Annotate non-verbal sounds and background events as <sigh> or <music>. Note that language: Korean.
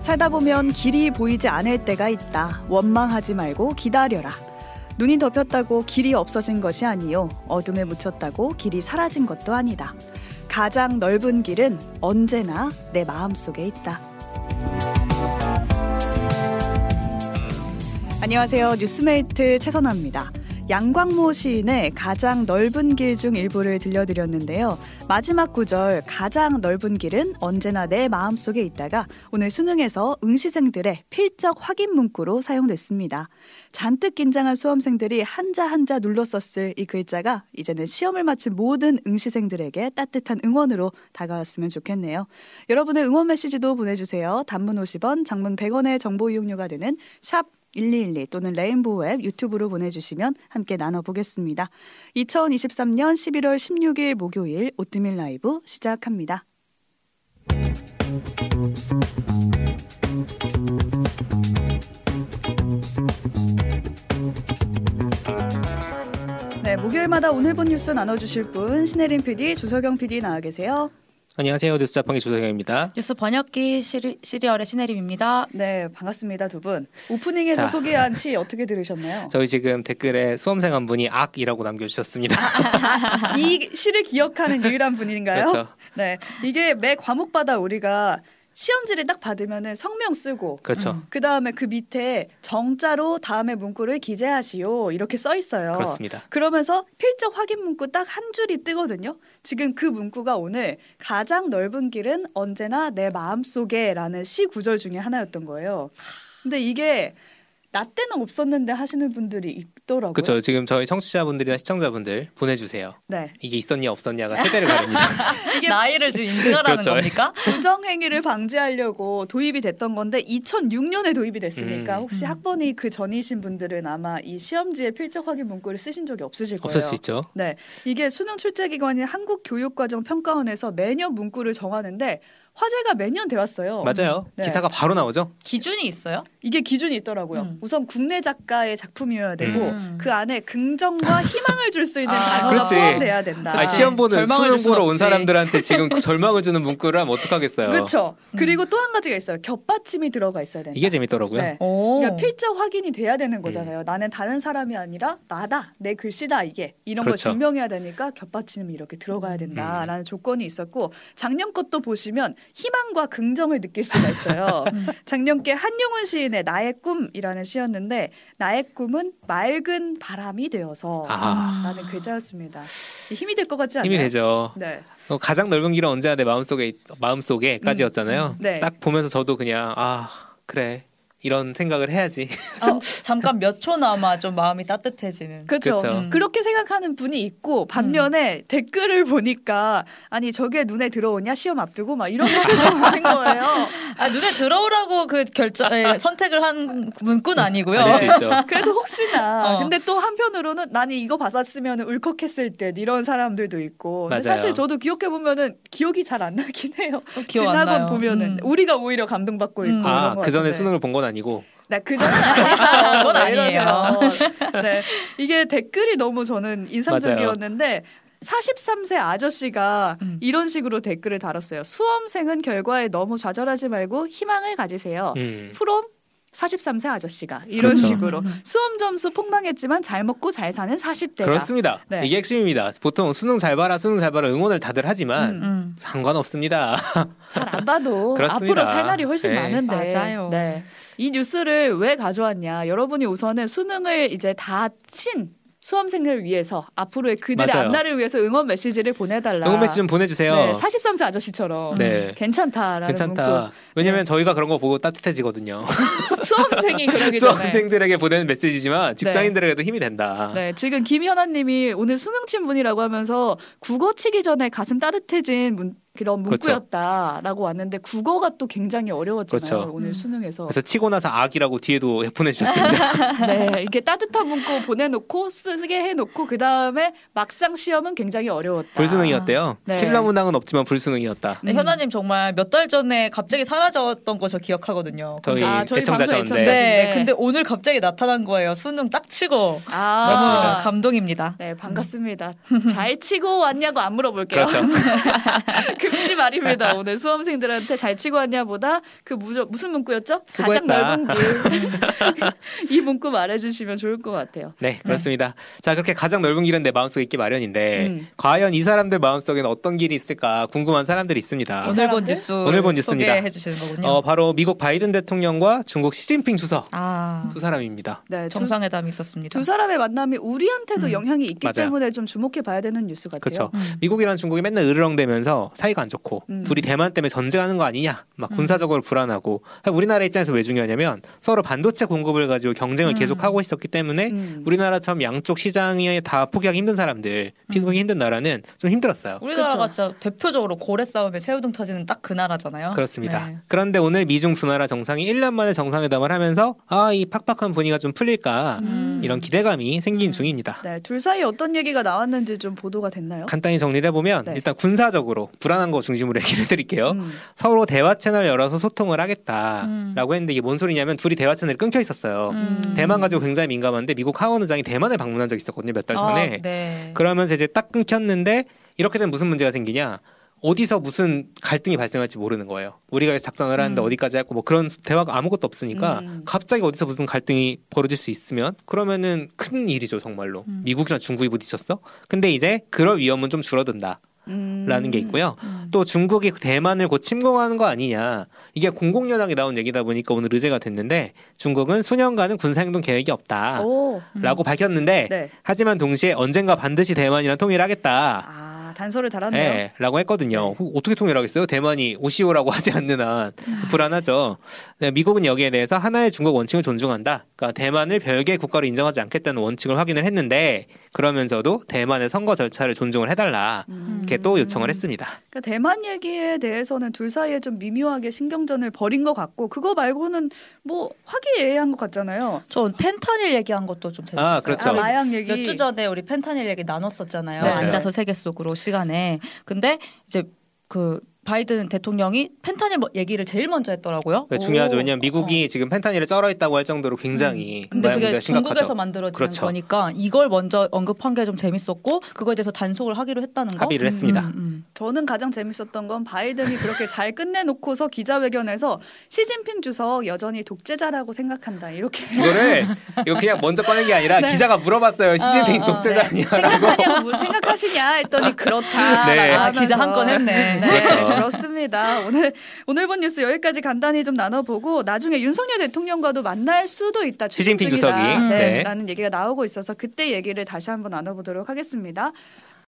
살다 보면 길이 보이지 않을 때가 있다. 원망하지 말고 기다려라. 눈이 덮였다고 길이 없어진 것이 아니요. 어둠에 묻혔다고 길이 사라진 것도 아니다. 가장 넓은 길은 언제나 내 마음 속에 있다. 안녕하세요. 뉴스메이트 최선아입니다. 양광모 시인의 가장 넓은 길 중 일부를 들려드렸는데요. 마지막 구절 가장 넓은 길은 언제나 내 마음속에 있다가 오늘 수능에서 응시생들의 필적 확인 문구로 사용됐습니다. 잔뜩 긴장한 수험생들이 한자 한자 눌러 썼을 이 글자가 이제는 시험을 마친 모든 응시생들에게 따뜻한 응원으로 다가왔으면 좋겠네요. 여러분의 응원 메시지도 보내주세요. 단문 50원, 장문 100원의 정보 이용료가 되는 샵 1212 또는 레인보우 앱 유튜브로 보내주시면 함께 나눠보겠습니다. 2023년 11월 16일 목요일 오뜨밀 라이브 시작합니다. 네, 목요일마다 오늘 본 뉴스 나눠주실 분 신혜림 PD, 조석영 PD 나와 계세요. 안녕하세요. 뉴스 자판기 조석영입니다. 뉴스 번역기 시리, 시리얼의 신혜림입니다. 네, 반갑습니다 두 분. 오프닝에서 자, 소개한 시 어떻게 들으셨나요? 저희 지금 댓글에 수험생 한 분이 악이라고 남겨주셨습니다. 이 시를 기억하는 유일한 분인가요? 그렇죠. 네, 이게 매 과목마다 우리가 시험지를 딱 받으면은 성명 쓰고 그렇죠. 음. 그 다음에 그 밑에 정자로 다음에 문구를 기재하시오 이렇게 써 있어요. 그렇습니다. 그러면서 필적 확인 문구 딱 한 줄이 뜨거든요. 지금 그 문구가 오늘 가장 넓은 길은 언제나 내 마음 속에라는 시 구절 중에 하나였던 거예요. 근데 이게 나 때는 없었는데 하시는 분들이 있더라고요. 그렇죠. 지금 저희 청취자분들이나 시청자분들 보내주세요. 네. 이게 있었냐 없었냐가 세대를 가립니다. <laughs> 이게 <laughs> 나이를 좀 인증하라는 그렇죠. 겁니까? <laughs> 부정행위를 방지하려고 도입이 됐던 건데 2006년에 도입이 됐으니까 음. 혹시 음. 학번이 그 전이신 분들은 아마 이 시험지에 필적 확인 문구를 쓰신 적이 없으실 거예요. 없을 수 있죠. 네. 이게 수능 출제기관인 한국교육과정평가원에서 매년 문구를 정하는데 화제가 매년 되었어요. 맞아요. 네. 기사가 바로 나오죠. 기준이 있어요? 이게 기준이 있더라고요. 음. 우선 국내 작가의 작품이어야 되고 음. 그 안에 긍정과 <laughs> 희망을 줄 수 있는 아, 단어가 그렇지. 포함돼야 된다. 아, 시험 보는 수능 보러 온 사람들한테 지금 <laughs> 절망을 주는 문구를 하면 어떡하겠어요. 그렇죠. 음. 그리고 또 한 가지가 있어요. 겹받침이 들어가 있어야 된다. 이게 재밌더라고요. 네. 그러니까 필적 확인이 돼야 되는 거잖아요. 음. 나는 다른 사람이 아니라 나다. 내 글씨다 이게. 이런 그렇죠. 걸 증명해야 되니까 겹받침이 이렇게 들어가야 된다라는 음. 조건이 있었고 작년 것도 보시면 희망과 긍 긍정을 느낄 수가 있어요. <laughs> 음. 작년께 한용운 시인의 나의 꿈이라는 시였는데 나의 꿈은 맑은 바람이 되어서 아. 라는 글자였습니다. 힘이 될 것 같지 않나요? 힘이 되죠. 네. 어, 가장 넓은 길은 언제나 내 마음속에 마음속에까지였잖아요. 음. 네. 딱 보면서 저도 그냥 아 그래 이런 생각을 해야지. 잠, 잠깐 몇 초나마 좀 마음이 따뜻해지는. 그렇죠. 음. 그렇게 생각하는 분이 있고 반면에 음. 댓글을 보니까 아니 저게 눈에 들어오냐 시험 앞두고 막 이런 <laughs> 것도 보는 거예요. 아 눈에 들어오라고 그 결정 에, 선택을 한 문구는 아니고요. <laughs> 그래도 혹시나. 어. 근데 또 한편으로는 나는 이거 봤었으면 울컥했을 듯 이런 사람들도 있고. 사실 저도 기억해 보면은 기억이 잘 안 나긴 해요. 어, 지나고 보면은 음. 우리가 오히려 감동받고 있고. 음. 아그 전에 수능을 본 건 아니고. 네, 그전은 아니죠. 그건 아니에요. 네, 이게 댓글이 너무 저는 인상적이었는데 43세 아저씨가 음. 이런 식으로 댓글을 달았어요. 수험생은 결과에 너무 좌절하지 말고 희망을 가지세요. 음. 프롬 43세 아저씨가 이런 그렇죠. 식으로 음. 수험 점수 폭망했지만 잘 먹고 잘 사는 40대가 그렇습니다. 네. 이게 핵심입니다. 보통 수능 잘 봐라, 수능 잘 봐라 응원을 다들 하지만 음, 음. 상관없습니다. <laughs> 잘 안 봐도 앞으로 살 날이 훨씬 네. 많은데 맞아요. 네. 이 뉴스를 왜 가져왔냐? 여러분이 우선은 수능을 이제 다 친 수험생을 위해서 앞으로의 그들의 맞아요. 앞날을 위해서 응원 메시지를 보내달라. 응원 메시지 좀 보내주세요. 네, 43세 아저씨처럼 네. 괜찮다라는 괜찮다. 문구. 왜냐면 네. 저희가 그런 거 보고 따뜻해지거든요. <laughs> 수험생이 그러기 수험생들에게 보내는 메시지지만 직장인들에게도 힘이 된다. 네, 지금 김현아님이 오늘 수능 친 분이라고 하면서 국어 치기 전에 가슴 따뜻해진 문, 그런 그렇죠. 문구였다라고 그렇죠. 왔는데 국어가 또 굉장히 어려웠잖아요 그렇죠. 오늘 음. 수능에서. 그래서 치고 나서 악이라고 뒤에도 <laughs> 보내주셨습니다. <laughs> 네, 이렇게 따뜻한 문구 보내놓고 쓰게 해놓고 그 다음에 막상 시험은 굉장히 어려웠다. 불수능이었대요. 네. 킬러 문항은 없지만 불수능이었다. 네, 현아님 정말 몇 달 전에 갑자기 사라졌던 거 저 기억하거든요. 저희, 아, 저희 애청자셨는데. 네. 네, 근데 오늘 갑자기 나타난 거예요. 수능 딱 치고. 아, 맞습니다. 감동입니다. 네, 반갑습니다. 잘 치고 왔냐고 안 물어볼게요. 그렇죠. <laughs> 그 금지 말입니다. 오늘 수험생들한테 잘 치고 왔냐보다 그 무저, 무슨 문구였죠? 수고했다. 가장 넓은 길. <laughs> 이 문구 말해주시면 좋을 것 같아요. 네, 그렇습니다. 네. 자, 그렇게 가장 넓은 길은 내 마음속에 있기 마련인데 음. 과연 이 사람들 마음속에는 어떤 길이 있을까 궁금한 사람들이 있습니다. 오늘 본 뉴스 오늘 본 뉴스입니다. 소개해 주시는 거군요. 어, 바로 미국 바이든 대통령과 중국 시진핑 주석 아. 두 사람입니다. 네, 정상회담이 있었습니다. 두 사람의 만남이 우리한테도 음. 영향이 있기 맞아요. 때문에 좀 주목해 봐야 되는 뉴스 같아요. 그렇죠. 음. 미국이랑 중국이 맨날 으르렁대면서 사이가 안 좋고 음. 둘이 대만 때문에 전쟁하는 거 아니냐, 막 음. 군사적으로 불안하고 우리나라 입장에서 왜 중요하냐면 서로 반도체 공급을 가지고 경쟁을 음. 계속 하고 있었기 때문에 음. 우리나라처럼 양쪽 시장이 다 포기하기 힘든 사람들, 피부기 힘든 나라는 좀 힘들었어요. 우리나라가 그렇죠. 진짜 대표적으로 고래 싸움에 새우등 터지는 딱 그 나라잖아요. 그렇습니다. 네. 그런데 오늘 미중 두 나라 정상이 1년 만에 정상회담을 하면서 아 이 팍팍한 분위기가 좀 풀릴까 이런 기대감이 생긴 중입니다. 네, 둘 사이 어떤 얘기가 나왔는지 좀 보도가 됐나요? 간단히 정리를 해보면 네. 일단 군사적으로 불안한 거 중심으로 <laughs> 얘기를 드릴게요. 음. 서로 대화 채널 열어서 소통을 하겠다라고 음. 했는데 이게 뭔 소리냐면 둘이 대화 채널이 끊겨 있었어요. 음. 대만 가지고 굉장히 민감한데 미국 하원 의장이 대만을 방문한 적이 있었거든요 몇 달 전에. 아, 네. 그러면서 이제 딱 끊겼는데 이렇게 되면 무슨 문제가 생기냐? 어디서 무슨 갈등이 발생할지 모르는 거예요. 우리가 작전을 하는데 음. 어디까지 할고 뭐 그런 대화가 아무것도 없으니까 음. 갑자기 어디서 무슨 갈등이 벌어질 수 있으면 그러면은 큰 일이죠 정말로. 음. 미국이랑 중국이 부딪혔어. 근데 이제 그럴 위험은 좀 줄어든다. 라는 게 있고요. 음. 또 중국이 대만을 곧 침공하는 거 아니냐. 이게 공공연하게 나온 얘기다 보니까 오늘 의제가 됐는데 중국은 수년간은 군사행동 계획이 없다. 라고 밝혔는데 네. 하지만 동시에 언젠가 반드시 대만이랑 통일하겠다. 아. 단서를 달았네요. 네, 라고 했거든요. 네. 어떻게 통일하겠어요? 대만이 오시오라고 <laughs> 하지 않는 한 음. 불안하죠. 네, 미국은 여기에 대해서 하나의 중국 원칙을 존중한다. 그러니까 대만을 별개의 국가로 인정하지 않겠다는 원칙을 확인을 했는데 그러면서도 대만의 선거 절차를 존중을 해달라 음. 이렇게 또 요청을 했습니다. 그러니까 대만 얘기에 대해서는 둘 사이에 좀 미묘하게 신경전을 벌인 것 같고 그거 말고는 뭐 화기애애한 것 같잖아요. 전 펜타닐 얘기한 것도 좀 재밌었어요. 아, 그렇죠. 아, 마약 얘기. 몇 주 전에 우리 펜타닐 얘기 나눴었잖아요. 네. 앉아서 세계 속으로 시간에. 근데 이제 그 바이든 대통령이 펜타닐 뭐 얘기를 제일 먼저 했더라고요. 네, 중요하죠. 왜냐하면 미국이 어. 지금 펜타닐에 쩔어 있다고 할 정도로 굉장히 음. 근데 그게 중국에서 만들어지는 그렇죠. 거니까 이걸 먼저 언급한 게 좀 재밌었고 그거에 대해서 단속을 하기로 했다는 거. 합의를 음, 했습니다. 음, 음. 저는 가장 재밌었던 건 바이든이 그렇게 잘 끝내놓고서 기자회견에서 시진핑 주석 여전히 독재자라고 생각한다 이렇게. 이거를 이거 그냥 먼저 꺼낸 게 아니라 <laughs> 네. 기자가 물어봤어요. 시진핑 어, 어, 독재자냐라고. 네. 생각하냐고 생각하시냐 했더니 그렇다. 네. 아, 기자 한 건 했네. 네. 그렇죠. 그렇습니다. 오늘 오늘 본 뉴스 여기까지 간단히 좀 나눠보고 나중에 윤석열 대통령과도 만날 수도 있다. 시진핑 주석이 네, 네. 라는 얘기가 나오고 있어서 그때 얘기를 다시 한번 나눠보도록 하겠습니다.